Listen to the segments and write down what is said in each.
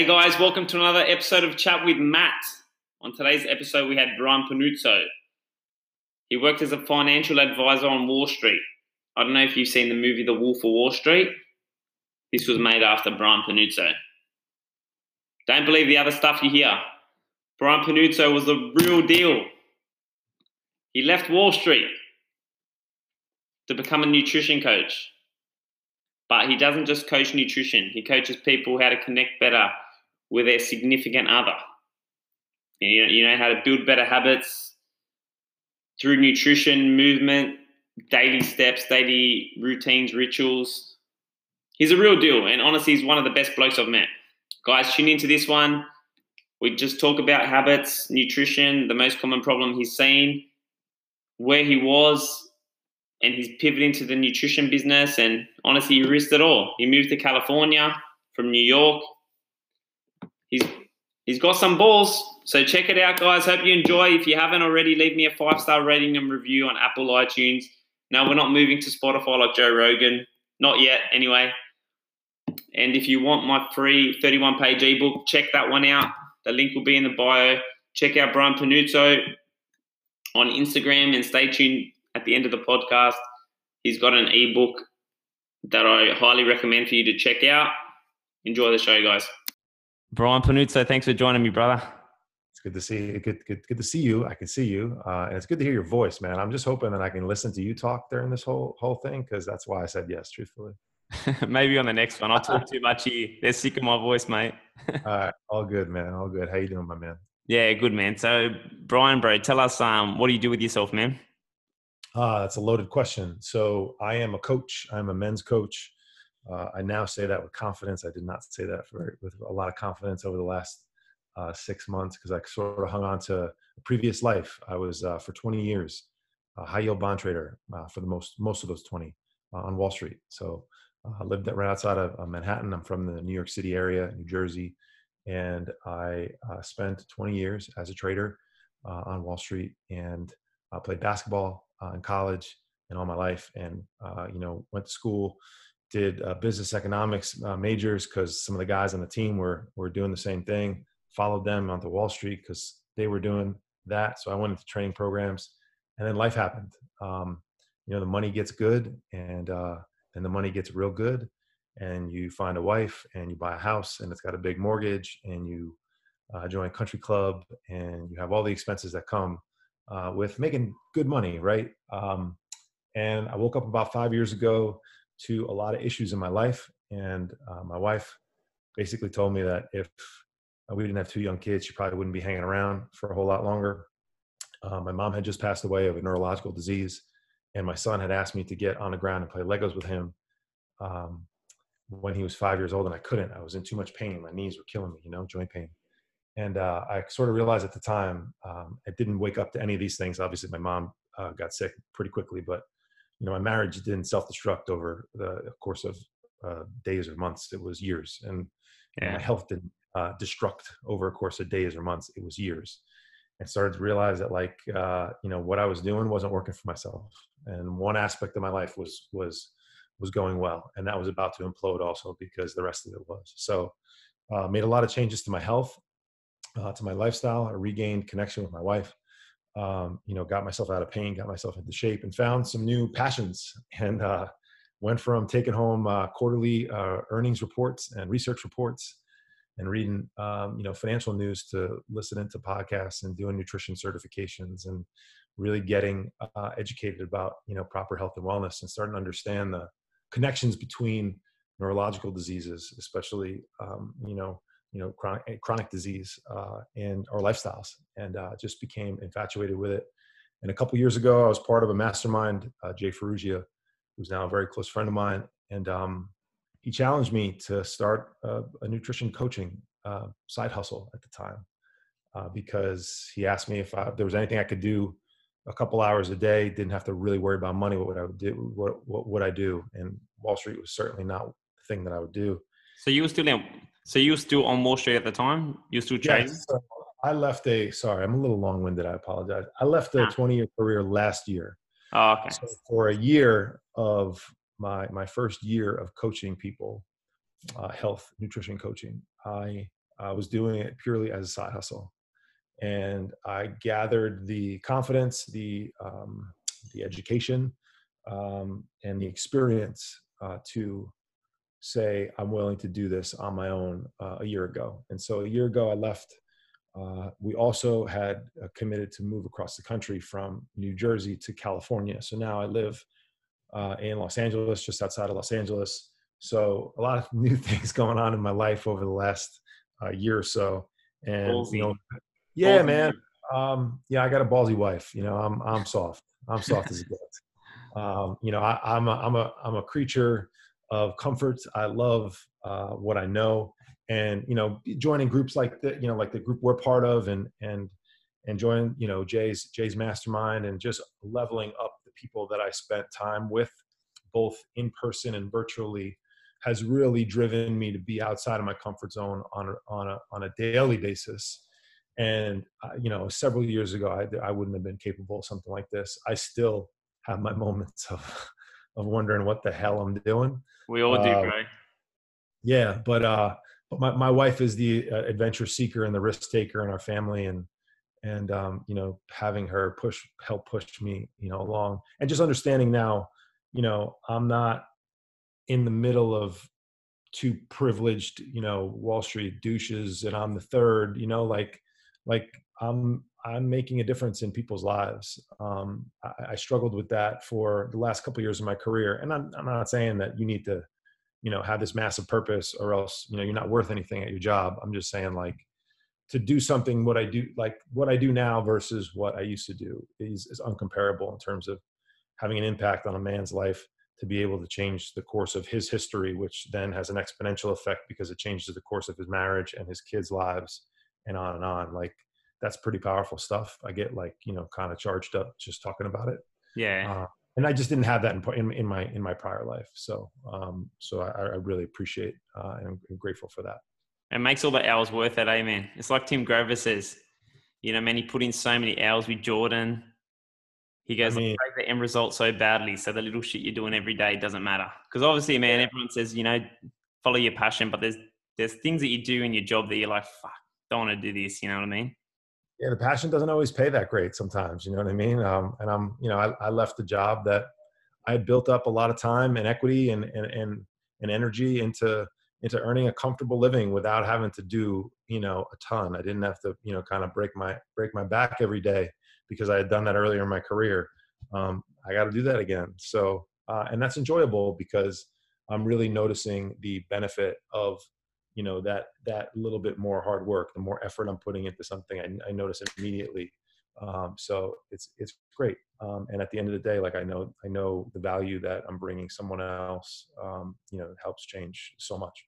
Hey guys, welcome to another episode of Chat with Matt. On today's episode, we had Brian Panuzzo. He worked as a financial advisor on Wall Street. I don't know if you've seen the movie The Wolf of Wall Street. This was made after Brian Panuzzo. Don't believe the other stuff you hear. Brian Panuzzo was the real deal. He left Wall Street to become a nutrition coach. But he doesn't just coach nutrition, he coaches people how to connect better with their significant other. You know, you know how to build better habits through nutrition, movement, daily steps, daily routines, rituals. He's a real deal, and honestly, he's one of the best blokes I've met. Guys, tune into this one. We just talk about habits, nutrition, the most common problem he's seen, where he was, and he's pivoting to the nutrition business. And honestly, he risked it all. He moved to California from New York. He's he's got some balls. So check it out, guys. Hope you enjoy. If you haven't already, leave me a five star rating and review on Apple iTunes. Now we're not moving to Spotify like Joe Rogan, not yet, anyway. And if you want my free 31 page ebook, check that one out. The link will be in the bio. Check out Brian Panuzzo on Instagram and stay tuned at the end of the podcast. He's got an ebook that I highly recommend for you to check out. Enjoy the show, guys. Brian Panuzzo, thanks for joining me, brother. It's good to see you. Good, good, good to see you. I can see you, uh, and it's good to hear your voice, man. I'm just hoping that I can listen to you talk during this whole whole thing because that's why I said yes, truthfully. Maybe on the next one. I'll talk too much here. They're sick of my voice, mate. all right, all good, man. All good. How you doing, my man? Yeah, good, man. So, Brian, bro, tell us, um, what do you do with yourself, man? Ah, that's a loaded question. So I am a coach. I'm a men's coach. Uh, I now say that with confidence. I did not say that for, with a lot of confidence over the last uh, six months because I sort of hung on to a previous life. I was uh, for 20 years a high yield bond trader uh, for the most most of those 20 uh, on Wall Street. So uh, I lived right outside of Manhattan. I'm from the New York City area, New Jersey, and I spent 20 years as a trader on Wall Street and I played basketball, uh, in college and all my life, and uh, you know went to school, did uh, business economics uh, majors because some of the guys on the team were were doing the same thing. Followed them onto Wall Street because they were doing that. So I went into training programs, and then life happened. Um, you know, the money gets good, and uh, then the money gets real good, and you find a wife, and you buy a house, and it's got a big mortgage, and you uh, join a country club, and you have all the expenses that come uh, with making good money, right? Um, and I woke up about five years ago to a lot of issues in my life. And uh, my wife basically told me that if we didn't have two young kids, she probably wouldn't be hanging around for a whole lot longer. Uh, my mom had just passed away of a neurological disease, and my son had asked me to get on the ground and play Legos with him um, when he was five years old, and I couldn't. I was in too much pain. My knees were killing me, you know, joint pain. And uh, I sort of realized at the time, um, I didn't wake up to any of these things. Obviously, my mom uh, got sick pretty quickly, but you know, my marriage didn't self-destruct over the course of uh, days or months. It was years, and, yeah. my health didn't uh, destruct over a course of days or months. It was years. And started to realize that, like, uh, you know, what I was doing wasn't working for myself, and one aspect of my life was was was going well, and that was about to implode also because the rest of it was. So, uh, made a lot of changes to my health uh, to my lifestyle. I regained connection with my wife. Um, you know, got myself out of pain, got myself into shape, and found some new passions. And uh, went from taking home uh, quarterly uh, earnings reports and research reports, and reading um, you know financial news to listening to podcasts and doing nutrition certifications and really getting uh, educated about you know proper health and wellness and starting to understand the connections between neurological diseases, especially um, you know you know chronic eh, chronic disease uh, and our lifestyles and uh, just became infatuated with it. And a couple years ago i was part of a mastermind uh, jay Ferruggia who's now a very close friend of mine and um, he challenged me to start a, a nutrition coaching uh, side hustle at the time uh, because he asked me if, I, if there was anything i could do a couple hours a day didn't have to really worry about money what would i do what, what would i do? And wall street was certainly not the thing that i would do. So you were still in so you were still on Wall Street at the time? You still trading? Yes, so I left a sorry, I'm a little long winded. I apologize. I left a 20 year career last year. Oh, okay. So for a year of my my first year of coaching people, uh, health nutrition coaching, I I was doing it purely as a side hustle. And I gathered the confidence, the, um, the education, um, and the experience uh, to say, I'm willing to do this on my own uh, a year ago. And so a year ago, I left. Uh, we also had uh, committed to move across the country from New Jersey to California. So now I live uh, in Los Angeles, just outside of Los Angeles. So a lot of new things going on in my life over the last uh, year or so. And ballsy. you know, yeah, ballsy. man. Um, yeah, I got a ballsy wife. You know, I'm I'm soft. I'm soft as a gets. Um, you know, I, I'm a I'm a I'm a creature of comfort. I love uh, what I know, and you know, joining groups like the you know like the group we're part of, and and and join you know Jay's Jay's mastermind, and just leveling up the people that I spent time with, both in person and virtually has really driven me to be outside of my comfort zone on on a on a daily basis. And uh, you know, several years ago, I, I wouldn't have been capable of something like this. I still have my moments of of wondering what the hell I'm doing. We all do, right? Yeah, but uh, but my my wife is the uh, adventure seeker and the risk taker in our family, and and um, you know, having her push help push me, you know, along, and just understanding now, you know, I'm not in the middle of two privileged, you know, Wall Street douches, and I'm the third. You know, like like I'm I'm making a difference in people's lives. Um, I, I, struggled with that for the last couple of years of my career, and I'm, I'm not saying that you need to, you know, have this massive purpose or else you know you're not worth anything at your job. I'm just saying like to do something what I do like what I do now versus what I used to do is, is uncomparable in terms of having an impact on a man's life to be able to change the course of his history, which then has an exponential effect because it changes the course of his marriage and his kids' lives and on and on. Like that's pretty powerful stuff. I get like, you know, kind of charged up just talking about it. Yeah. Uh, and I just didn't have that in, in, in, my, in my prior life. So, um, so I, I really appreciate, uh, and I'm grateful for that. It makes all the hours worth it, eh, man? It's like Tim Grover says, you know, man, he put in so many hours with Jordan, he goes, I mean, the end result so badly, so the little shit you're doing every day doesn't matter. Because obviously, man, everyone says, you know, follow your passion, but there's there's things that you do in your job that you're like, fuck, don't want to do this. You know what I mean? Yeah, the passion doesn't always pay that great sometimes. You know what I mean? Um, and I'm, you know, I, I left the job that I had built up a lot of time and equity and and and, and energy into into earning a comfortable living without having to do you know a ton. I didn't have to you know kind of break my break my back every day because I had done that earlier in my career. Um, I got to do that again. So, uh, and that's enjoyable because I'm really noticing the benefit of, you know, that that little bit more hard work, the more effort I'm putting into something, I, I notice it immediately. Um, so it's it's great. Um, and at the end of the day, like I know I know the value that I'm bringing someone else. Um, you know, helps change so much.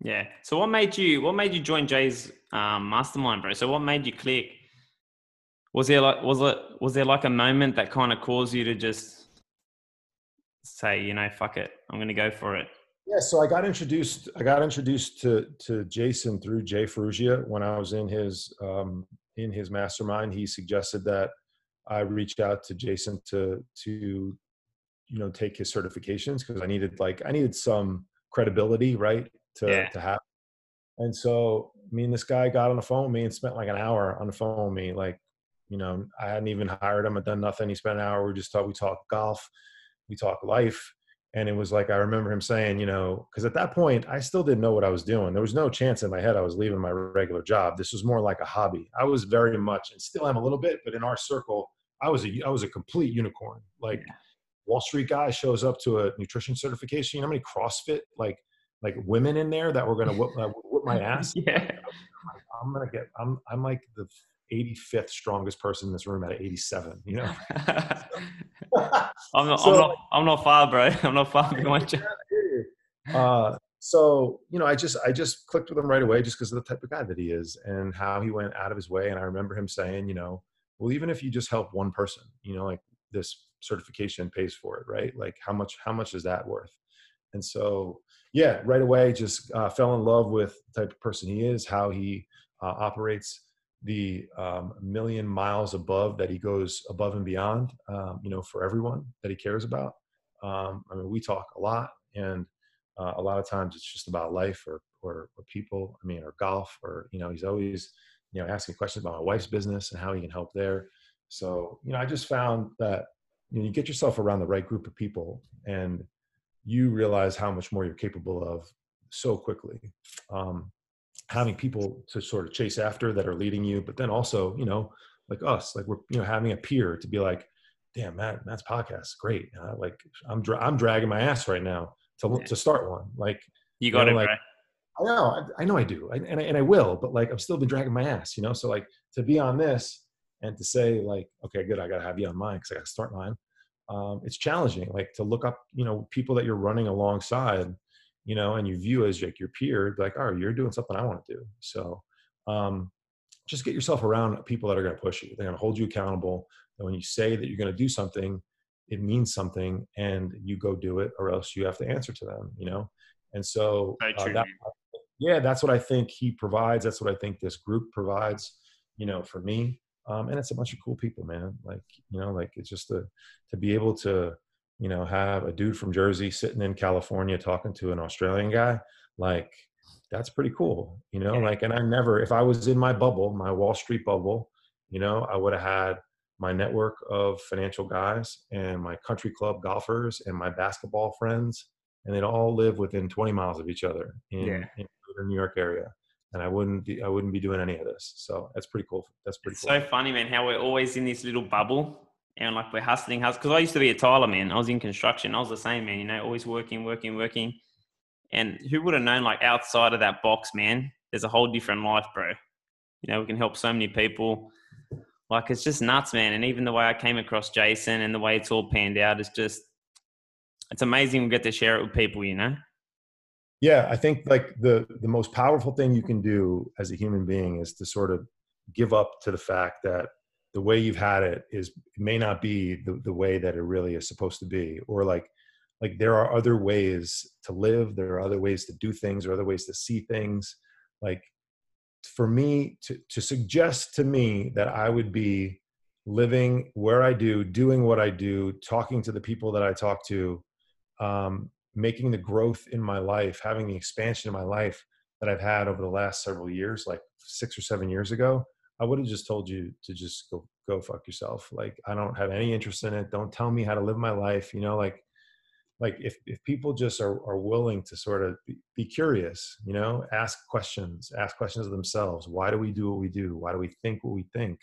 Yeah. So what made you what made you join Jay's um, mastermind, bro? So what made you click? was there like was it was there like a moment that kind of caused you to just say you know fuck it i'm gonna go for it yeah so i got introduced i got introduced to to jason through jay Ferruggia when i was in his um in his mastermind he suggested that i reached out to jason to to you know take his certifications because i needed like i needed some credibility right to yeah. to have and so me and this guy got on the phone with me and spent like an hour on the phone with me like you know, I hadn't even hired him. I'd done nothing. He spent an hour. We just talked. We talked golf. We talked life. And it was like I remember him saying, you know, because at that point I still didn't know what I was doing. There was no chance in my head I was leaving my regular job. This was more like a hobby. I was very much, and still am a little bit, but in our circle, I was a I was a complete unicorn. Like Wall Street guy shows up to a nutrition certification. You know how many CrossFit like like women in there that were going to whip, uh, whip my ass? yeah. I'm gonna get. I'm I'm like the 85th strongest person in this room at 87 you know? I'm, not, so, I'm not i'm not far bro. I'm not far behind you. Uh, so you know i just i just clicked with him right away just because of the type of guy that he is and how he went out of his way. And i remember him saying you know well even if you just help one person you know like this certification pays for it right? Like how much how much is that worth? And so yeah right away just uh, fell in love with the type of person he is how he uh, operates the um, million miles above that he goes above and beyond, um, you know, for everyone that he cares about. Um, I mean, we talk a lot, and uh, a lot of times it's just about life or or, or people. I mean, or golf, or you know, he's always you know asking questions about my wife's business and how he can help there. So you know, I just found that you, know, you get yourself around the right group of people, and you realize how much more you're capable of so quickly. Um, having people to sort of chase after that are leading you, but then also, you know, like us, like we're, you know, having a peer to be like, damn, Matt, Matt's podcast, great. Like I'm, dra- I'm dragging my ass right now to, to start one. Like you got you know, it, like, right? I know, I, I, know I do. I, and I, and I will, but like, I've still been dragging my ass, you know? So like to be on this and to say like, okay, good. I gotta have you on mine. Cause I gotta start mine. Um, it's challenging, like to look up, you know, people that you're running alongside you know, and you view as like your peer, like, oh, you're doing something I want to do. So um, just get yourself around people that are going to push you. They're going to hold you accountable. And when you say that you're going to do something, it means something, and you go do it, or else you have to answer to them. You know, and so uh, that, yeah, that's what I think he provides. That's what I think this group provides. You know, for me, um, and it's a bunch of cool people, man. Like you know, like it's just to to be able to you know, have a dude from Jersey sitting in California talking to an Australian guy, like that's pretty cool, you know, like, and I never, if I was in my bubble, my Wall Street bubble, you know, I would have had my network of financial guys and my country club golfers and my basketball friends, and they'd all live within 20 miles of each other in, yeah. in the New York area. And I wouldn't be, I wouldn't be doing any of this. So that's pretty cool. That's pretty it's cool. So funny, man, how we're always in this little bubble and like we're hustling, hustling. Because I used to be a tiler man. I was in construction. I was the same man. You know, always working, working, working. And who would have known, like outside of that box, man, there's a whole different life, bro. You know, we can help so many people. Like it's just nuts, man. And even the way I came across Jason and the way it's all panned out is just, it's amazing. We get to share it with people, you know. Yeah, I think like the the most powerful thing you can do as a human being is to sort of give up to the fact that the way you've had it is it may not be the, the way that it really is supposed to be or like like there are other ways to live there are other ways to do things or other ways to see things. Like for me to, to suggest to me that i would be living where i do doing what i do talking to the people that i talk to um, making the growth in my life having the expansion in my life that i've had over the last several years like six or seven years ago I would have just told you to just go go fuck yourself. Like I don't have any interest in it. Don't tell me how to live my life. You know, like like if if people just are are willing to sort of be, be curious, you know, ask questions, ask questions of themselves. Why do we do what we do? Why do we think what we think?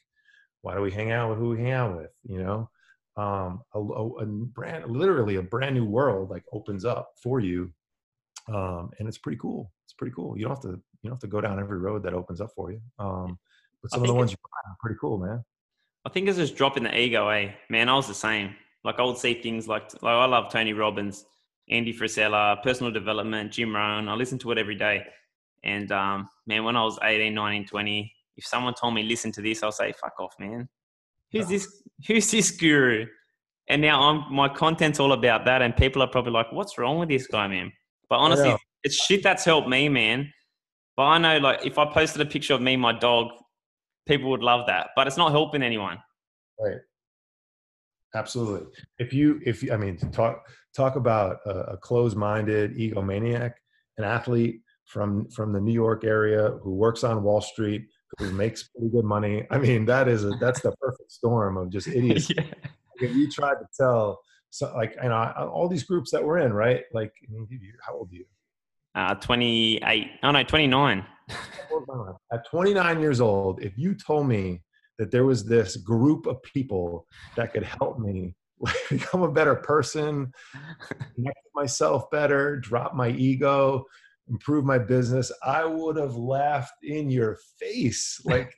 Why do we hang out with who we hang out with? You know, um, a, a, brand, literally a brand new world like opens up for you, um, and it's pretty cool. It's pretty cool. You don't have to you don't have to go down every road that opens up for you. Um, but some of the ones you find are pretty cool, man. I think it's just dropping the ego, eh? Man, I was the same. Like I would see things like, like I love Tony Robbins, Andy Frisella, personal development, Jim Rohn. I listen to it every day. And um, man, when I was 18, 19, 20, if someone told me listen to this, I'll say, fuck off, man. Who's this? Who's this guru? And now I'm my content's all about that, and people are probably like, "What's wrong with this guy, man?" But honestly, it's shit that's helped me, man. But I know, like, if I posted a picture of me, and my dog, people would love that, but it's not helping anyone. Right. Absolutely. If you, if you, I mean, talk talk about a, a closed-minded egomaniac, an athlete from from the New York area who works on Wall Street, who makes pretty good money. I mean, that is a that's the perfect storm of just idiots. yeah. If you tried to tell, so like, you know, all these groups that we're in, right? Like, how old are you? Uh, 28. Oh, no, 29. At 29 years old, if you told me that there was this group of people that could help me become a better person, connect myself better, drop my ego, improve my business, I would have laughed in your face. Like,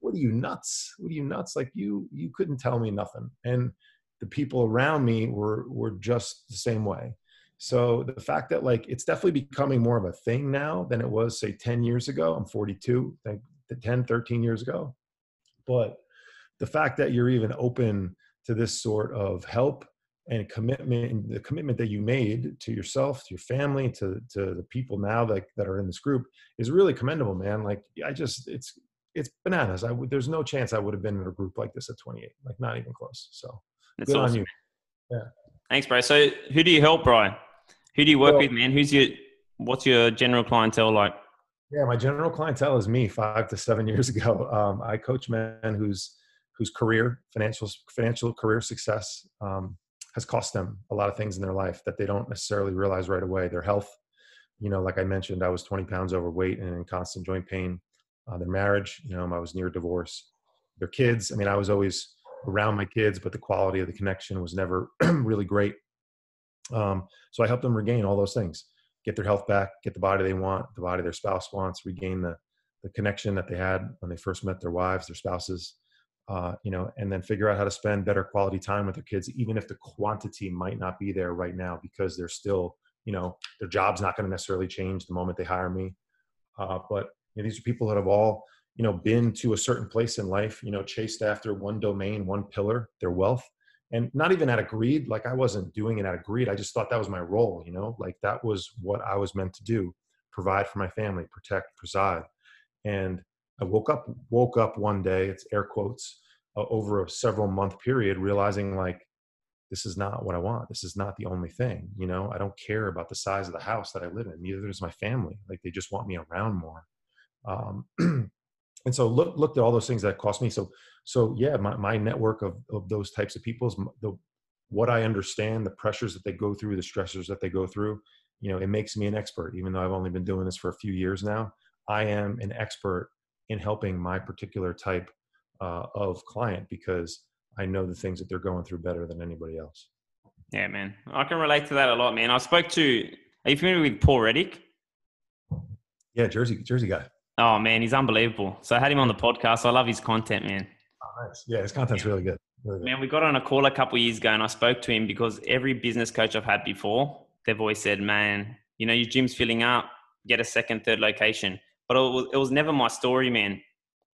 what are you nuts? What are you nuts? Like you, you couldn't tell me nothing. And the people around me were were just the same way. So the fact that like it's definitely becoming more of a thing now than it was say 10 years ago. I'm 42, like 10, 13 years ago. But the fact that you're even open to this sort of help and commitment, and the commitment that you made to yourself, to your family, to to the people now that that are in this group is really commendable, man. Like I just it's it's bananas. I would there's no chance I would have been in a group like this at 28, like not even close. So That's good awesome. on you. Yeah. Thanks, bro. So who do you help, Brian? Who do you work well, with, man? Who's your what's your general clientele like? Yeah, my general clientele is me. Five to seven years ago, um, I coach men whose whose career, financial financial career success, um, has cost them a lot of things in their life that they don't necessarily realize right away. Their health, you know, like I mentioned, I was 20 pounds overweight and in constant joint pain. Uh, their marriage, you know, I was near divorce. Their kids, I mean, I was always around my kids, but the quality of the connection was never really great. Um, so I help them regain all those things, get their health back, get the body they want, the body their spouse wants, regain the the connection that they had when they first met their wives, their spouses, uh, you know, and then figure out how to spend better quality time with their kids, even if the quantity might not be there right now because they're still, you know, their job's not going to necessarily change the moment they hire me. Uh, but you know, these are people that have all, you know, been to a certain place in life, you know, chased after one domain, one pillar, their wealth, and not even out of greed. Like I wasn't doing it out of greed. I just thought that was my role, you know, like that was what I was meant to do: provide for my family, protect, preside, and I woke up woke up one day, it's air quotes, uh, over a several month period, realizing like this is not what I want. This is not the only thing. You know, I don't care about the size of the house that I live in. Neither does my family. Like they just want me around more. Um, and so look, looked at all those things that cost me. So, so yeah, my, my network of, of those types of people is the, what I understand, the pressures that they go through, the stressors that they go through, you know, it makes me an expert, even though I've only been doing this for a few years now. I am an expert in helping my particular type uh, of client because I know the things that they're going through better than anybody else. Yeah, man, I can relate to that a lot, man. I spoke to. Are you familiar with Paul Reddick? Yeah, Jersey Jersey guy. Oh man, he's unbelievable. So I had him on the podcast. I love his content, man. Oh, nice. Yeah, his content's yeah. really, good. really, good. Man, we got on a call a couple years ago, and I spoke to him because every business coach I've had before, they've always said, "Man, you know, your gym's filling up. Get a second, third location." But it was, it was never my story, man.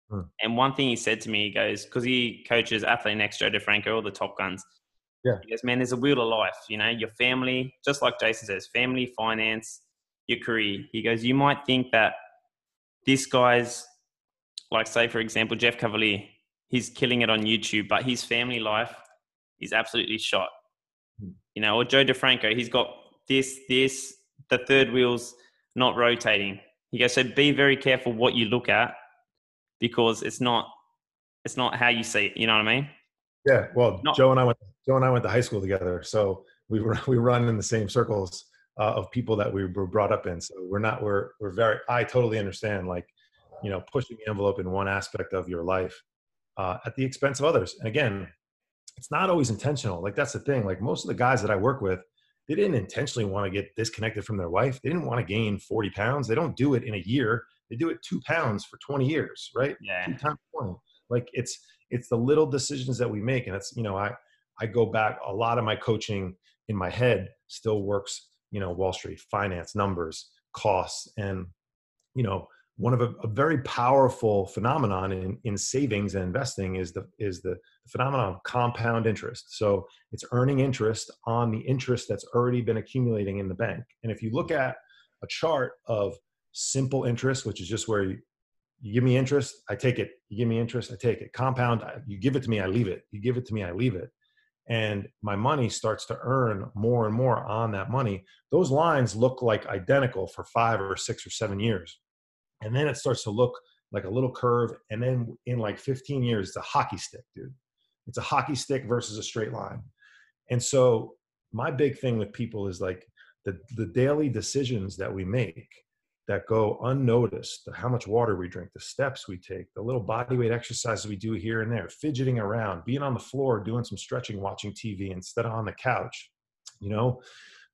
Hmm. And one thing he said to me, he goes, because he coaches Athlean-X, Joe DeFranco, all the top guns. Yeah. He goes, man, there's a wheel of life. You know, your family, just like Jason says, family, finance, your career. He goes, you might think that this guy's, like, say, for example, Jeff Cavaliere, he's killing it on YouTube, but his family life is absolutely shot. You know, or Joe DeFranco, he's got this, this, the third wheel's not rotating. He goes, so be very careful what you look at because it's not, it's not how you see it. You know what I mean? Yeah. Well, not, Joe and I went, Joe and I went to high school together. So we were, we run in the same circles uh, of people that we were brought up in. So we're not, we're, we're very, I totally understand like, you know, pushing the envelope in one aspect of your life uh, at the expense of others. And again, it's not always intentional. Like that's the thing. Like most of the guys that I work with, they didn't intentionally want to get disconnected from their wife. They didn't want to gain 40 pounds. They don't do it in a year. They do it two pounds for 20 years, right? Yeah. Two times 20. Like it's it's the little decisions that we make. And it's, you know, I I go back a lot of my coaching in my head still works, you know, Wall Street, finance, numbers, costs. And, you know, one of a, a, very powerful phenomenon in, in savings and investing is the is the, phenomenon of compound interest. So it's earning interest on the interest that's already been accumulating in the bank. And if you look at a chart of simple interest, which is just where you, you give me interest, I take it. You give me interest, I take it. Compound, you give it to me, I leave it. You give it to me, I leave it. And my money starts to earn more and more on that money. Those lines look like identical for five or six or seven years and then it starts to look like a little curve and then in like 15 years it's a hockey stick dude it's a hockey stick versus a straight line and so my big thing with people is like the the daily decisions that we make that go unnoticed how much water we drink the steps we take the little body weight exercises we do here and there fidgeting around being on the floor doing some stretching watching tv instead of on the couch you know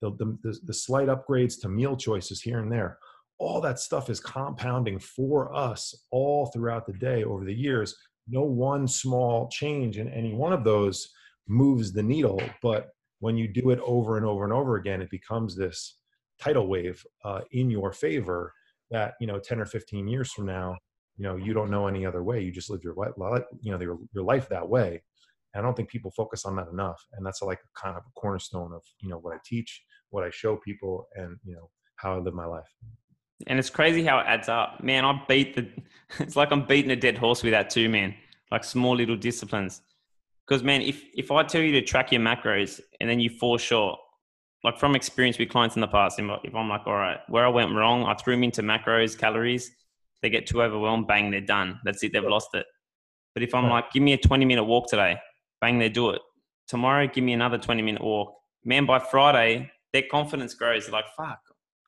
the, the, the slight upgrades to meal choices here and there all that stuff is compounding for us all throughout the day over the years. No one small change in any one of those moves the needle, but when you do it over and over and over again, it becomes this tidal wave uh, in your favor that you know 10 or 15 years from now you know you don't know any other way you just live your life you know your, your life that way and i don't think people focus on that enough and that's like kind of a cornerstone of you know what i teach what i show people and you know how i live my life and it's crazy how it adds up. Man, I beat the. It's like I'm beating a dead horse with that too, man. Like small little disciplines. Because man, if if I tell you to track your macros and then you fall short, like from experience with clients in the past, if I'm like, all right, where I went wrong, I threw them into macros, calories, they get too overwhelmed, bang, they're done. That's it, they've lost it. But if I'm right. like, give me a 20 minute walk today, bang, they do it. Tomorrow, give me another 20 minute walk. Man, by Friday, their confidence grows. They're like, fuck,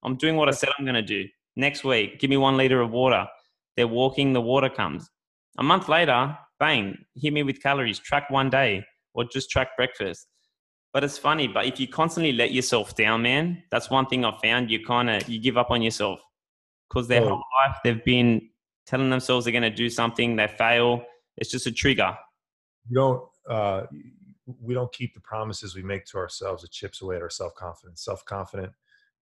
I'm doing what I said I'm going to do. Next week, give me one liter of water. They're walking, the water comes. A month later, bang, hit me with calories, track one day, or just track breakfast. But it's funny, but if you constantly let yourself down, man, that's one thing I've found. You kind of you give up on yourself because their oh. whole life they've been telling themselves they're going to do something, they fail. It's just a trigger. You don't. Uh, we don't keep the promises we make to ourselves. It chips away at our self confidence. Self confident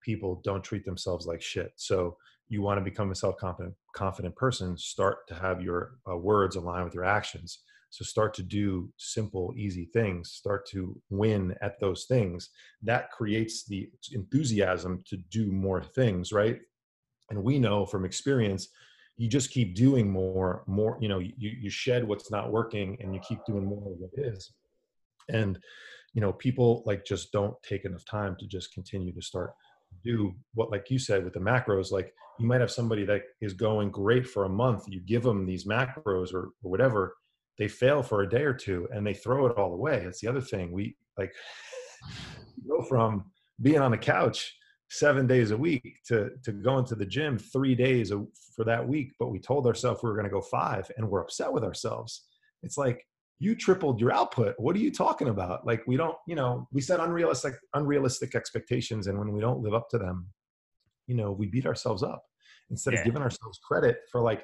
people don't treat themselves like shit. So you want to become a self confident confident person. Start to have your uh, words align with your actions so start to do simple, easy things, start to win at those things. That creates the enthusiasm to do more things, right? And we know from experience, you just keep doing more, more, you know, you, you shed what's not working and you keep doing more of what is. And, you know, people like just don't take enough time to just continue to start do what like you said with the macros like you might have somebody that is going great for a month you give them these macros or, or whatever they fail for a day or two and they throw it all away. It's the other thing. We like go from being on the couch seven days a week to to going to the gym three days for that week, but we told ourselves we were going to go five, and we're upset with ourselves. It's like you tripled your output. What are you talking about? Like we don't, you know, we set unrealistic unrealistic expectations, and when we don't live up to them, you know, we beat ourselves up instead yeah. of giving ourselves credit for like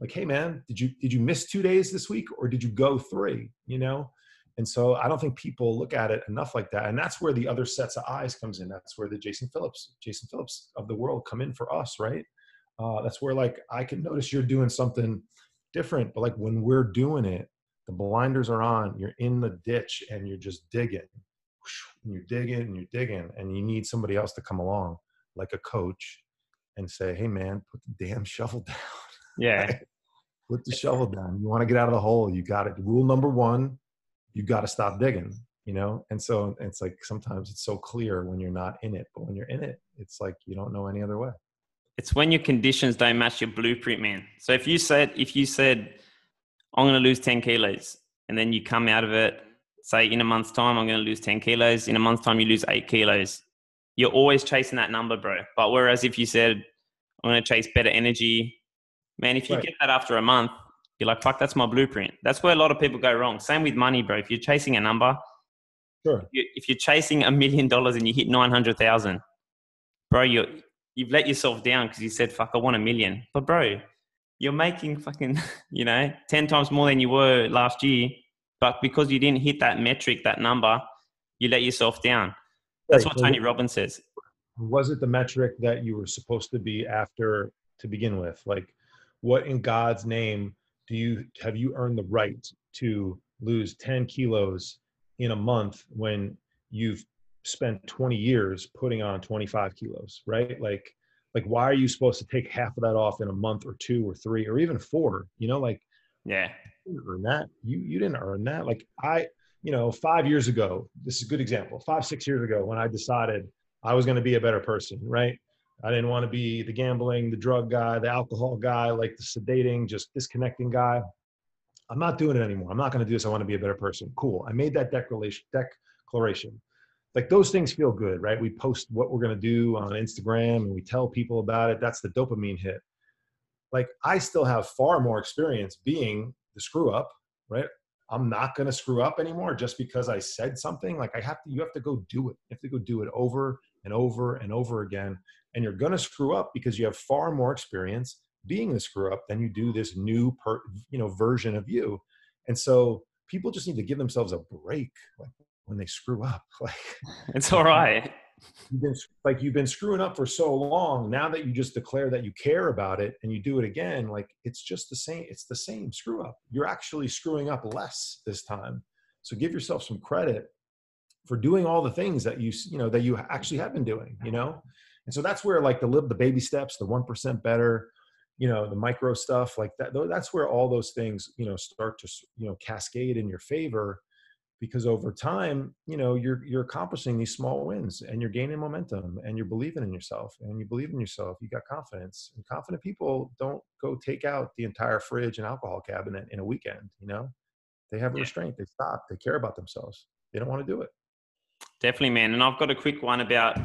like hey man did you did you miss two days this week or did you go three? You know? And so i don't think people look at it enough like that and that's where the other sets of eyes comes in. That's where the jason phillips jason phillips of the world come in for us right? Uh, that's where like i can notice you're doing something different but like when we're doing it the blinders are on you're in the ditch and you're just digging. And you're digging and you're digging and you need somebody else to come along like a coach and say hey man put the damn shovel down yeah. Put the shovel down. You want to get out of the hole. You got it. Rule number one, you got to stop digging, you know? And so it's like sometimes it's so clear when you're not in it, but when you're in it, it's like you don't know any other way. It's when your conditions don't match your blueprint, man. So if you said, if you said, I'm going to lose 10 kilos, and then you come out of it, say in a month's time, I'm going to lose 10 kilos. In a month's time, you lose eight kilos. You're always chasing that number, bro. But whereas if you said, I'm going to chase better energy, Man, if you right. get that after a month, you're like, fuck, that's my blueprint. That's where a lot of people go wrong. Same with money, bro. If you're chasing a number, sure. if you're chasing a million dollars and you hit 900,000, bro, you're, you've let yourself down because you said, fuck, I want a million. But, bro, you're making fucking, you know, 10 times more than you were last year. But because you didn't hit that metric, that number, you let yourself down. That's right. what Tony Robbins says. Was it the metric that you were supposed to be after to begin with? Like, what in God's name do you have you earned the right to lose 10 kilos in a month when you've spent 20 years putting on 25 kilos, right? Like, like why are you supposed to take half of that off in a month or two or three or even four? You know, like, yeah, earn that. You you didn't earn that. Like I, you know, five years ago, this is a good example. Five six years ago, when I decided I was going to be a better person, right? I didn't want to be the gambling, the drug guy, the alcohol guy, like the sedating, just disconnecting guy. I'm not doing it anymore. I'm not going to do this. I want to be a better person. Cool. I made that declaration. Like those things feel good, right? We post what we're going to do on Instagram and we tell people about it. That's the dopamine hit. Like I still have far more experience being the screw up, right? I'm not going to screw up anymore just because I said something. Like I have to, you have to go do it. You have to go do it over and over and over again and you're going to screw up because you have far more experience being the screw up than you do this new per, you know version of you. And so people just need to give themselves a break like when they screw up like it's all right. you've been like you've been screwing up for so long now that you just declare that you care about it and you do it again like it's just the same it's the same screw up. You're actually screwing up less this time. So give yourself some credit for doing all the things that you you know that you actually have been doing you know and so that's where like the live the baby steps, the 1% better, you know, the micro stuff like that, that's where all those things, you know, start to, you know, cascade in your favor. because over time you know you're you're accomplishing these small wins and you're gaining momentum and you're believing in yourself and you believe in yourself. You got confidence and confident people don't go take out the entire fridge and alcohol cabinet in a weekend you know? They have a restraint. They stop. They care about themselves. They don't want to do it. Definitely man. And i've got a quick one about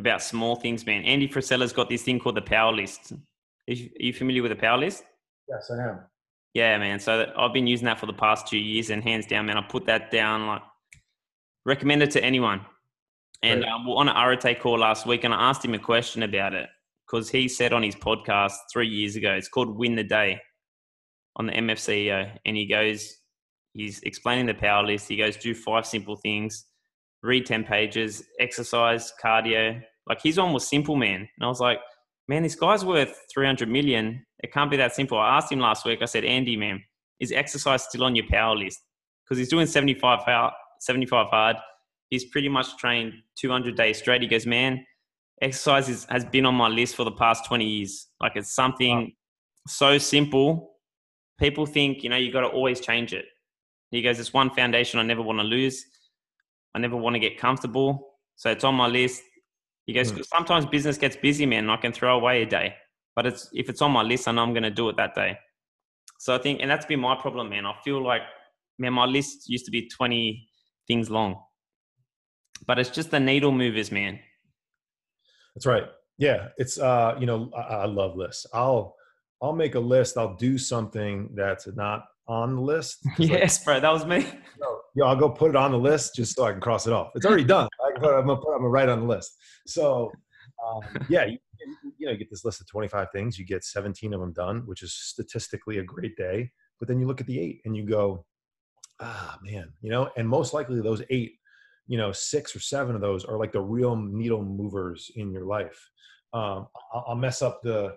about small things man andy frisella's got this thing called the power list are you familiar with the power list yes i am yeah, man. So I've been using that for the past two years, and hands down, man, I put that down. Like, recommend it to anyone. And um, we on an Arete call last week, and I asked him a question about it because he said on his podcast three years ago, it's called "Win the Day" on the MFCEO, and he goes, he's explaining the power list. He goes, do five simple things, read ten pages, exercise, cardio. Like he's was simple, man. And I was like, man, this guy's worth 300 million. It can't be that simple. I asked him last week, I said, Andy, man, is exercise still on your power list? Because he's doing 75, 75 hard. He's pretty much trained 200 days straight. He goes, man, exercise is, has been on my list for the past 20 years. Like it's something wow. so simple. People think, you know, you got to always change it. He goes, it's one foundation I never want to lose. I never want to get comfortable. So it's on my list. He goes, mm. sometimes business gets busy, man, and I can throw away a day. But it's if it's on my list, I know I'm going to do it that day. So I think, and that's been my problem, man. I feel like, man, my list used to be 20 things long, but it's just the needle movers, man. That's right. Yeah, it's uh, you know, I, I love lists. I'll I'll make a list. I'll do something that's not on the list. Yes, like, bro, that was me. yeah, I'll go put it on the list just so I can cross it off. It's already done. I can put, I'm, gonna put, I'm gonna write on the list. So, um, yeah, you, you know, you get this list of 25 things. You get 17 of them done, which is statistically a great day. But then you look at the eight and you go, ah, man, you know, and most likely those eight, you know, six or seven of those are like the real needle movers in your life. Um, I'll, I'll mess up the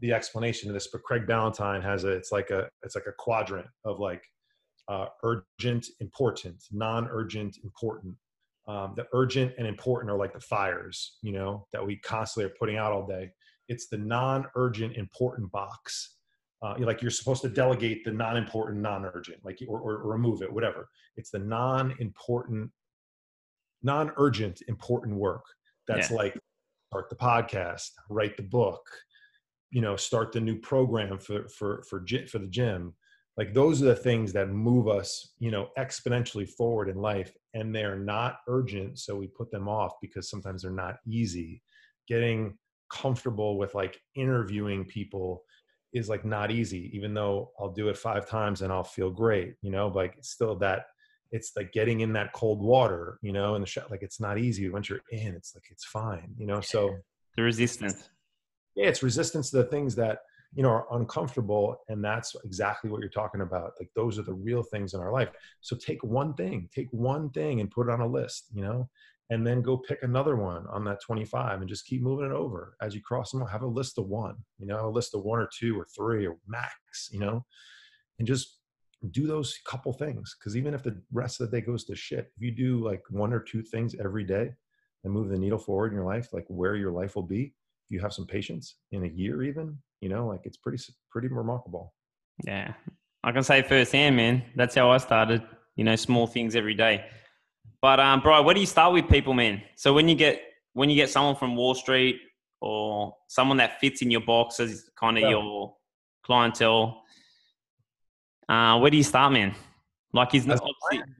the explanation of this, but Craig Ballantyne has a it's like a it's like a quadrant of like uh, urgent, important, non-urgent, important. Um, the urgent and important are like the fires, you know, that we constantly are putting out all day. It's the non-urgent, important box. Uh, like you're supposed to delegate the non-important, non-urgent, like or, or, or remove it, whatever. It's the non-important, non-urgent, important work. That's yeah. like start the podcast, write the book, you know, start the new program for for for for the gym, like those are the things that move us you know exponentially forward in life and they're not urgent so we put them off because sometimes they're not easy. Getting comfortable with like interviewing people is like not easy even though i'll do it five times and i'll feel great you know? Like it's still that it's like getting in that cold water you know and the shot like it's not easy. Once you're in it's like it's fine you know? So the resistance. Yeah it's resistance to the things that you know are uncomfortable and that's exactly what you're talking about like those are the real things in our life. So take one thing take one thing and put it on a list you know and then go pick another one on that 25 and just keep moving it over. As you cross them have a list of one you know a list of one or two or three or max you know and just do those couple things. Because even if the rest of the day goes to shit if you do like one or two things every day and move the needle forward in your life like where your life will be if you have some patience in a year even you know like it's pretty pretty remarkable. Yeah. I can say firsthand man that's how i started you know small things every day. But um bro where do you start with people man? So when you get when you get someone from wall street or someone that fits in your box as kind of yeah. your clientele uh where do you start man? Like he's not,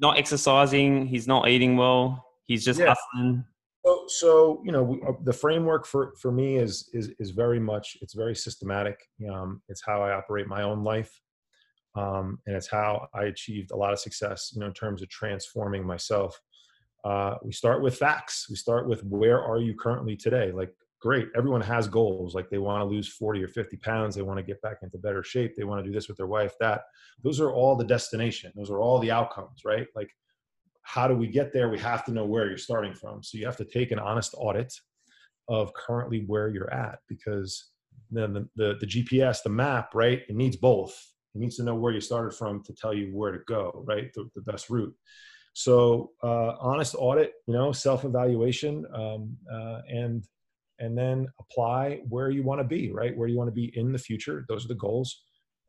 not exercising he's not eating well he's just yeah. hustling so, so you know, we, uh, the framework for for me is is is very much it's very systematic. Um, it's how I operate my own life, um, and it's how I achieved a lot of success. You know, in terms of transforming myself. Uh, we start with facts. We start with where are you currently today? Like, great, everyone has goals. Like they want to lose 40 or 50 pounds. They want to get back into better shape. They want to do this with their wife. That those are all the destination. Those are all the outcomes, right? Like how do we get there? We have to know where you're starting from. So you have to take an honest audit of currently where you're at because then the, the, the GPS, the map, right? It needs both. It needs to know where you started from to tell you where to go, right? The, the best route. So uh, honest audit, you know, self-evaluation, um, uh, and and then apply where you want to be, right? Where you want to be in the future. Those are the goals.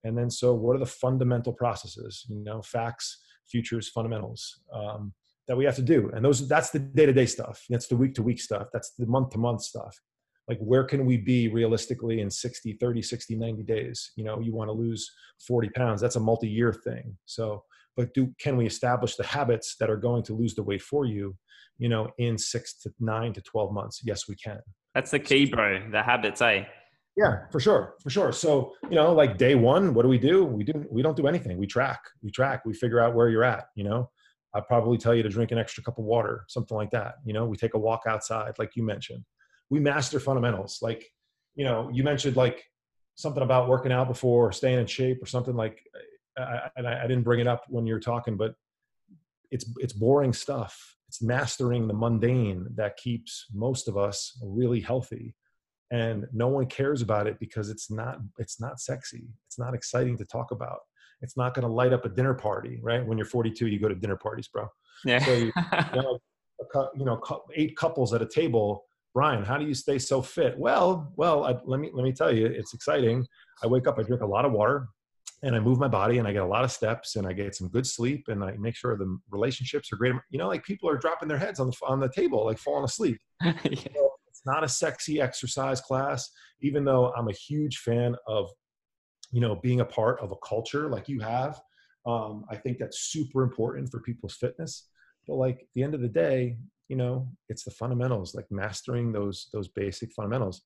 And then so what are the fundamental processes? You know, facts futures, fundamentals um, that we have to do. And those that's the day to day stuff. That's the week to week stuff. That's the month to month stuff. Like where can we be realistically in 60, 30, 60, 90 days? You know, you want to lose 40 pounds. That's a multi year thing. So, but do can we establish the habits that are going to lose the weight for you? You know, in six to nine to 12 months. Yes, we can. That's the key, bro. The habits, eh? Yeah, for sure, for sure. So you know, like day one, what do we do? We do we don't do anything. We track, we track, we figure out where you're at. You know, I'd probably tell you to drink an extra cup of water, something like that. You know, we take a walk outside, like you mentioned. We master fundamentals. Like, you know, you mentioned like something about working out before, staying in shape, or something like. I, and I, I didn't bring it up when you were talking, but it's it's boring stuff it's mastering the mundane that keeps most of us really healthy and no one cares about it because it's not it's not sexy. It's not exciting to talk about. It's not going to light up a dinner party right? When you're 42 you go to dinner parties bro. Yeah. So you, you, know, you know eight couples at a table. Brian how do you stay so fit? Well well I, let me let me tell you it's exciting. I wake up i drink a lot of water and I move my body and I get a lot of steps and I get some good sleep and I make sure the relationships are great. You know, like people are dropping their heads on the on the table, like falling asleep. yeah. so not a sexy exercise class, even though I'm a huge fan of, you know, being a part of a culture like you have. Um, I think that's super important for people's fitness. But like at the end of the day, you know, it's the fundamentals, like mastering those those basic fundamentals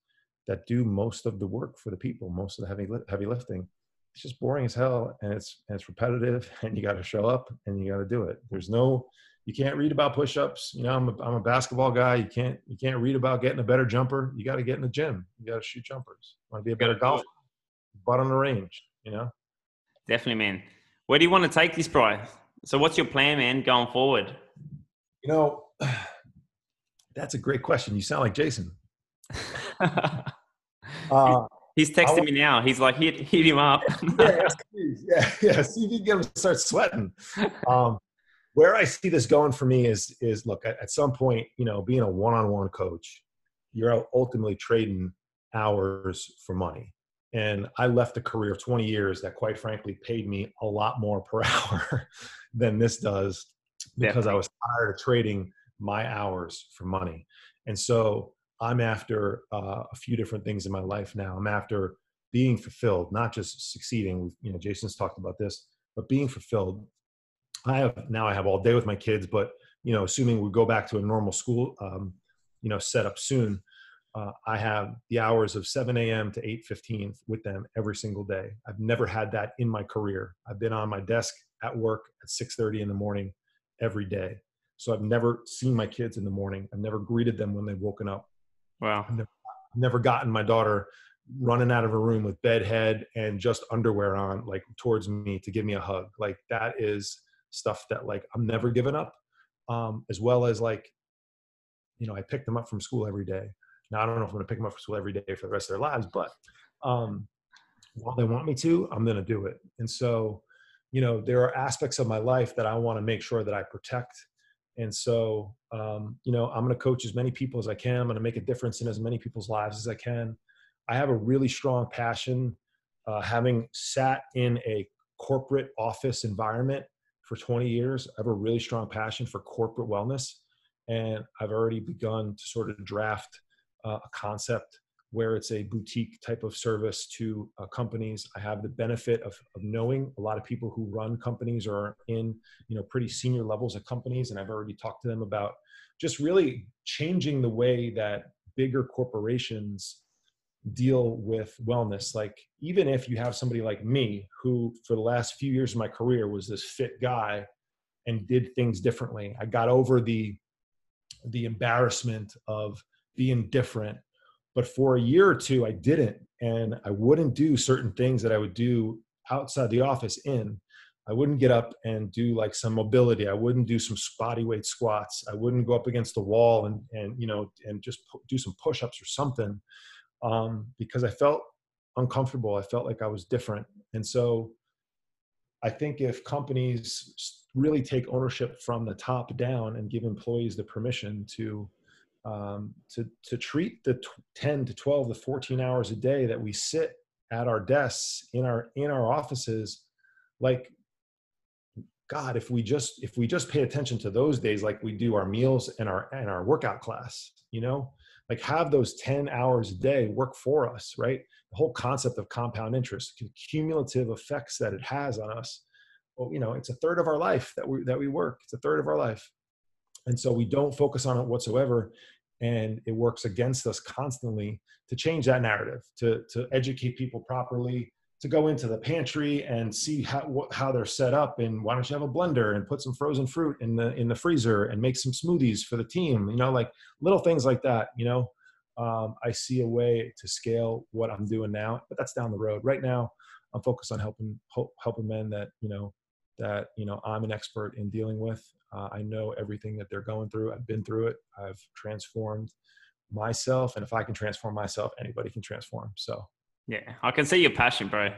that do most of the work for the people, most of the heavy heavy lifting it's just boring as hell and it's and it's repetitive and you got to show up and you got to do it there's no you can't read about push-ups. You know I'm a, I'm a basketball guy. You can't you can't read about getting a better jumper. You got to get in the gym. You got to shoot jumpers. Want to be a better golfer. Butt on the range you know? Definitely man. Where do you want to take this bro? So what's your plan man going forward? You know that's a great question. You sound like jason. Uh, He's texting me now. He's like, hit, hit him up. yeah, yeah, yeah. See if you can get him to start sweating. Um, where I see this going for me is, is look, at, at some point, you know, being a one-on-one coach, you're ultimately trading hours for money. And I left a career of 20 years that, quite frankly, paid me a lot more per hour than this does because I was tired of trading my hours for money. And so I'm after uh, a few different things in my life now. I'm after being fulfilled, not just succeeding. You know, Jason's talked about this, but being fulfilled. I have now. I have all day with my kids, but you know, assuming we go back to a normal school, um, you know, setup soon, uh, I have the hours of 7 a.m. to 8:15 with them every single day. I've never had that in my career. I've been on my desk at work at 6:30 in the morning every day. So I've never seen my kids in the morning. I've never greeted them when they've woken up. Wow. I've never, never gotten my daughter running out of a room with bed head and just underwear on, like towards me to give me a hug. Like that is stuff that like I'm never giving up. Um, as well as like, you know, I pick them up from school every day. Now I don't know if I'm gonna pick them up from school every day for the rest of their lives, but um, while they want me to, I'm gonna do it. And so, you know, there are aspects of my life that I want to make sure that I protect and so, um, you know, I'm going to coach as many people as I can. I'm going to make a difference in as many people's lives as I can. I have a really strong passion, uh, having sat in a corporate office environment for 20 years. I have a really strong passion for corporate wellness. And I've already begun to sort of draft uh, a concept where it's a boutique type of service to uh, companies. I have the benefit of, of knowing a lot of people who run companies or in you know pretty senior levels of companies, and I've already talked to them about just really changing the way that bigger corporations deal with wellness. Like even if you have somebody like me who for the last few years of my career was this fit guy and did things differently, I got over the the embarrassment of being different but for a year or two, I didn't. And I wouldn't do certain things that I would do outside the office in. I wouldn't get up and do like some mobility. I wouldn't do some body weight squats. I wouldn't go up against the wall and, and you know, and just do some push ups or something um, because I felt uncomfortable. I felt like I was different. And so I think if companies really take ownership from the top down and give employees the permission to um, to to treat the 10 to 12 to 14 hours a day that we sit at our desks in our in our offices like God, if we just if we just pay attention to those days like we do our meals and our and our workout class, you know, like have those 10 hours a day work for us, right? The whole concept of compound interest, cumulative effects that it has on us. Well, you know, it's a third of our life that we that we work. It's a third of our life. And so we don't focus on it whatsoever. And it works against us constantly to change that narrative, to, to educate people properly, to go into the pantry and see how what, how they're set up and why don't you have a blender and put some frozen fruit in the in the freezer and make some smoothies for the team you know like little things like that you know? Um, i see a way to scale what i'm doing now but that's down the road. Right now i'm focused on helping helping men that you know that you know i'm an expert in dealing with. Uh, i know everything that they're going through. I've been through it. I've transformed myself and if i can transform myself anybody can transform. So yeah, I can see your passion, bro.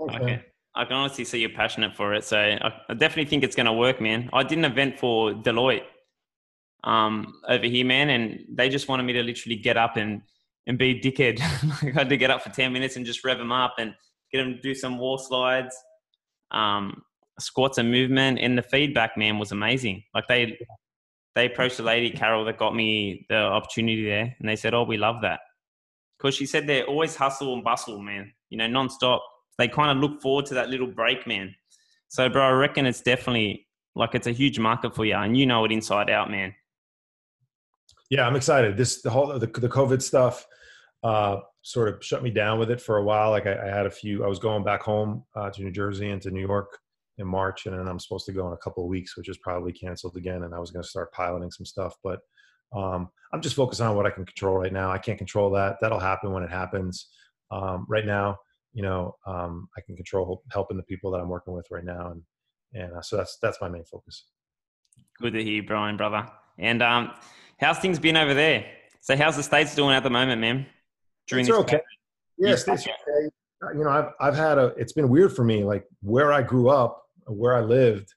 Okay. I can, I can honestly see you're passionate for it. So I, I definitely think it's going to work, man. I did an event for Deloitte um, over here, man, and they just wanted me to literally get up and, and be a dickhead. I had to get up for 10 minutes and just rev them up and get them to do some wall slides, um, squats and movement. And the feedback, man, was amazing. Like they, they approached the lady, Carol, that got me the opportunity there, and they said, "Oh, we love that." Because she said they're always hustle and bustle, man. You know, nonstop. They kind of look forward to that little break, man. So, bro, I reckon it's definitely like it's a huge market for you, and you know it inside out, man. Yeah, I'm excited. This the whole the, the COVID stuff uh, sort of shut me down with it for a while. Like I, I had a few. I was going back home uh, to New Jersey and to New York in March, and then I'm supposed to go in a couple of weeks, which is probably canceled again. And I was going to start piloting some stuff, but um, I'm just focused on what I can control right now. I can't control that. That'll happen when it happens. Um, right now, you know, um, I can control helping the people that I'm working with right now, and and uh, so that's that's my main focus. Good to hear, Brian, brother. And um, how's things been over there? So how's the states doing at the moment, man? During okay. Yeah, states okay. You know, I've I've had a. It's been weird for me, like where I grew up, where I lived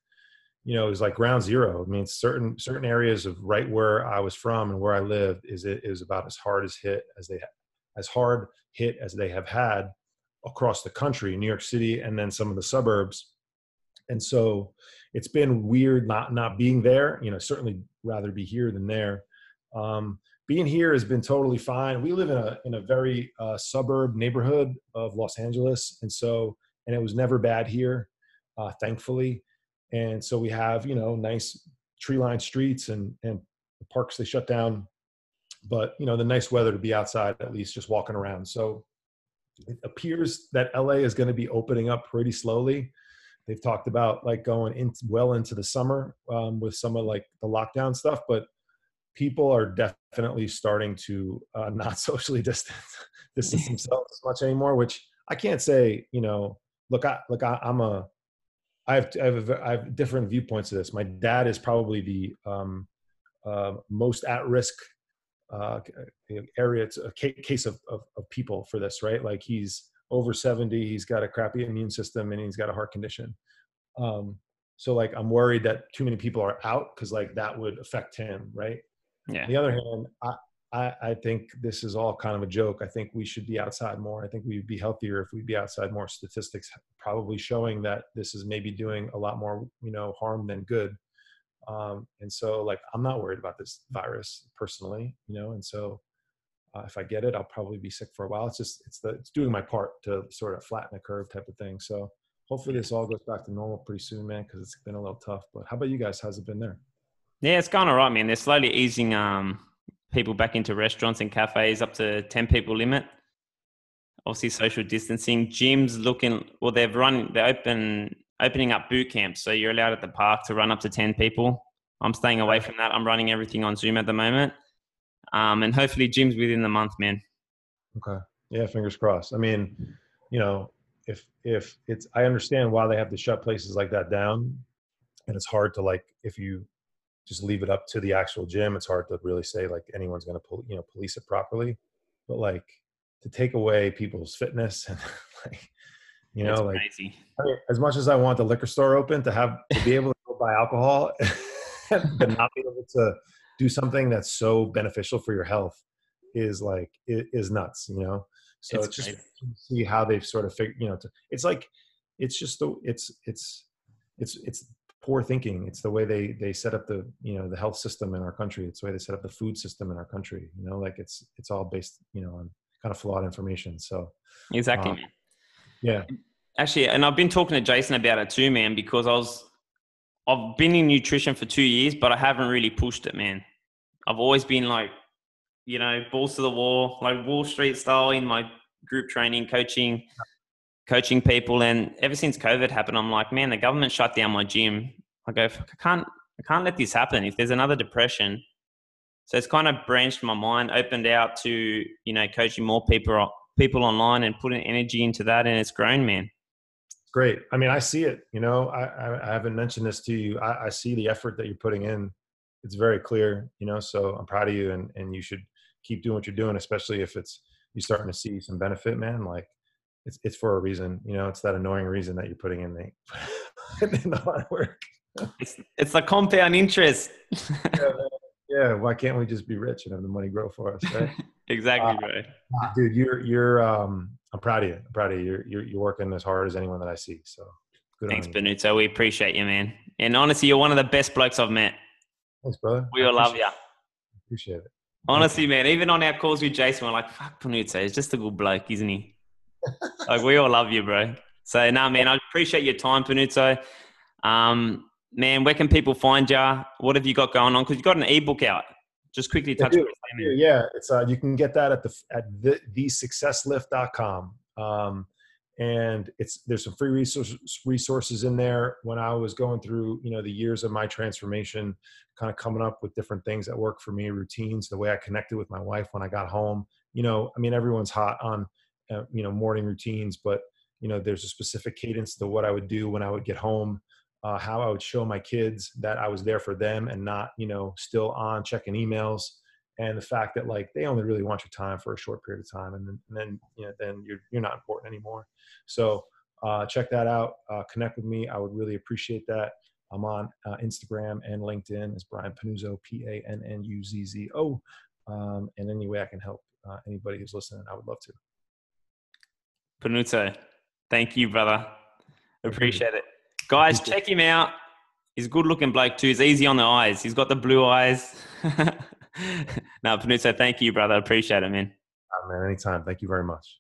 you know, is like ground zero. I mean, certain certain areas of right where I was from and where I lived is it is about as hard as hit as they as hard hit as they have had across the country, New York City, and then some of the suburbs. And so it's been weird not not being there. You know, certainly rather be here than there. Um, being here has been totally fine. We live in a in a very uh, suburb neighborhood of Los Angeles, and so and it was never bad here, uh, thankfully and so we have you know nice tree lined streets and and the parks they shut down but you know the nice weather to be outside at least just walking around. So it appears that la is going to be opening up pretty slowly. They've talked about like going in well into the summer um, with some of like the lockdown stuff but people are definitely starting to uh, not socially distance distance themselves as much anymore which i can't say you know look i look I, i'm a I have, I have, a, I have different viewpoints of this. My dad is probably the um, uh, most at risk uh, area, it's a case of, of, of, people for this, right? Like he's over 70, he's got a crappy immune system and he's got a heart condition. Um, so like, I'm worried that too many people are out because like that would affect him, right? Yeah. On the other hand, I, I, I think this is all kind of a joke. I think we should be outside more. I think we'd be healthier if we'd be outside more. Statistics probably showing that this is maybe doing a lot more, you know, harm than good. Um, and so, like, I'm not worried about this virus personally, you know. And so, uh, if I get it, I'll probably be sick for a while. It's just it's the it's doing my part to sort of flatten the curve type of thing. So hopefully this all goes back to normal pretty soon, man, because it's been a little tough. But how about you guys? How's it been there? Yeah, it's gone all right, man. They're slowly easing um people back into restaurants and cafes up to 10 people limit. Obviously, social distancing. Gyms looking, well, they've run, they're open, opening up boot camps. So you're allowed at the park to run up to 10 people. I'm staying away from that. I'm running everything on Zoom at the moment. Um, and hopefully, gyms within the month, man. Okay. Yeah, fingers crossed. I mean, you know, if if it's I understand why they have to shut places like that down, and it's hard to like if you just leave it up to the actual gym. It's hard to really say like anyone's going to you know police it properly, but like to take away people's fitness and like you know like I mean, as much as I want the liquor store open to have to be able to go buy alcohol, but not be able to do something that's so beneficial for your health is like it is nuts, you know. So it's, it's just see how they've sort of figured, you know, to, it's like it's just the it's it's it's it's poor thinking. It's the way they they set up the you know the health system in our country. It's the way they set up the food system in our country. You know, like it's it's all based you know on kind of flawed information. So exactly, uh, yeah. Actually, and I've been talking to Jason about it too, man, because I was I've been in nutrition for two years, but I haven't really pushed it, man. I've always been like, you know, balls to the wall, like Wall Street style in my group training, coaching, coaching people. And ever since COVID happened, I'm like, man, the government shut down my gym. I go, I can't, I can't let this happen. If there's another depression, so it's kind of branched my mind, opened out to you know coaching more people people online and putting energy into that, and it's grown, man. Great. I mean, I see it. You know, I, I haven't mentioned this to you. I, I see the effort that you're putting in. It's very clear. You know, so I'm proud of you, and and you should keep doing what you're doing, especially if it's you're starting to see some benefit, man. Like it's it's for a reason. You know, it's that annoying reason that you're putting in the in the hard work. It's it's a compound interest. yeah, yeah, why can't we just be rich and have the money grow for us, right? exactly, uh, right. Dude, you're you're um I'm proud of you. I'm proud of you. You're, you're you're working as hard as anyone that I see. So good Thanks, Benuto. We appreciate you, man. And honestly, you're one of the best blokes I've met. Thanks, brother. We all love you. Appreciate it. Honestly, man, even on our calls with Jason, we're like, fuck Pannuzzo, he's just a good bloke, isn't he? Like we all love you, bro. So no, nah, man, I appreciate your time, Panuto. Um, man, where can people find you? What have you got going on? Because you've got an ebook out. Just quickly touch on it. Yeah, it's uh, you can get that at the at the thesuccesslift.com. Um, and it's there's some free resources resources in there. When I was going through, you know, the years of my transformation, kind of coming up with different things that work for me, routines, the way I connected with my wife when I got home. You know, I mean, everyone's hot on, uh, you know, morning routines, but you know, there's a specific cadence to what I would do when I would get home uh, how I would show my kids that I was there for them and not, you know, still on checking emails. And the fact that like they only really want your time for a short period of time, and then, and then you know, then you're you're not important anymore. So uh, check that out. Uh, connect with me. I would really appreciate that. I'm on uh, Instagram and LinkedIn as Brian Pannuzzo, P A N N U Z Z O. Um, and any way I can help uh, anybody who's listening, I would love to. Pannuzzo, thank you, brother. Appreciate it. Guys, check him out. He's a good looking bloke too. He's easy on the eyes. He's got the blue eyes. no, Pannuzzo, thank you, brother. Appreciate it, man. Uh, man, anytime. Thank you very much.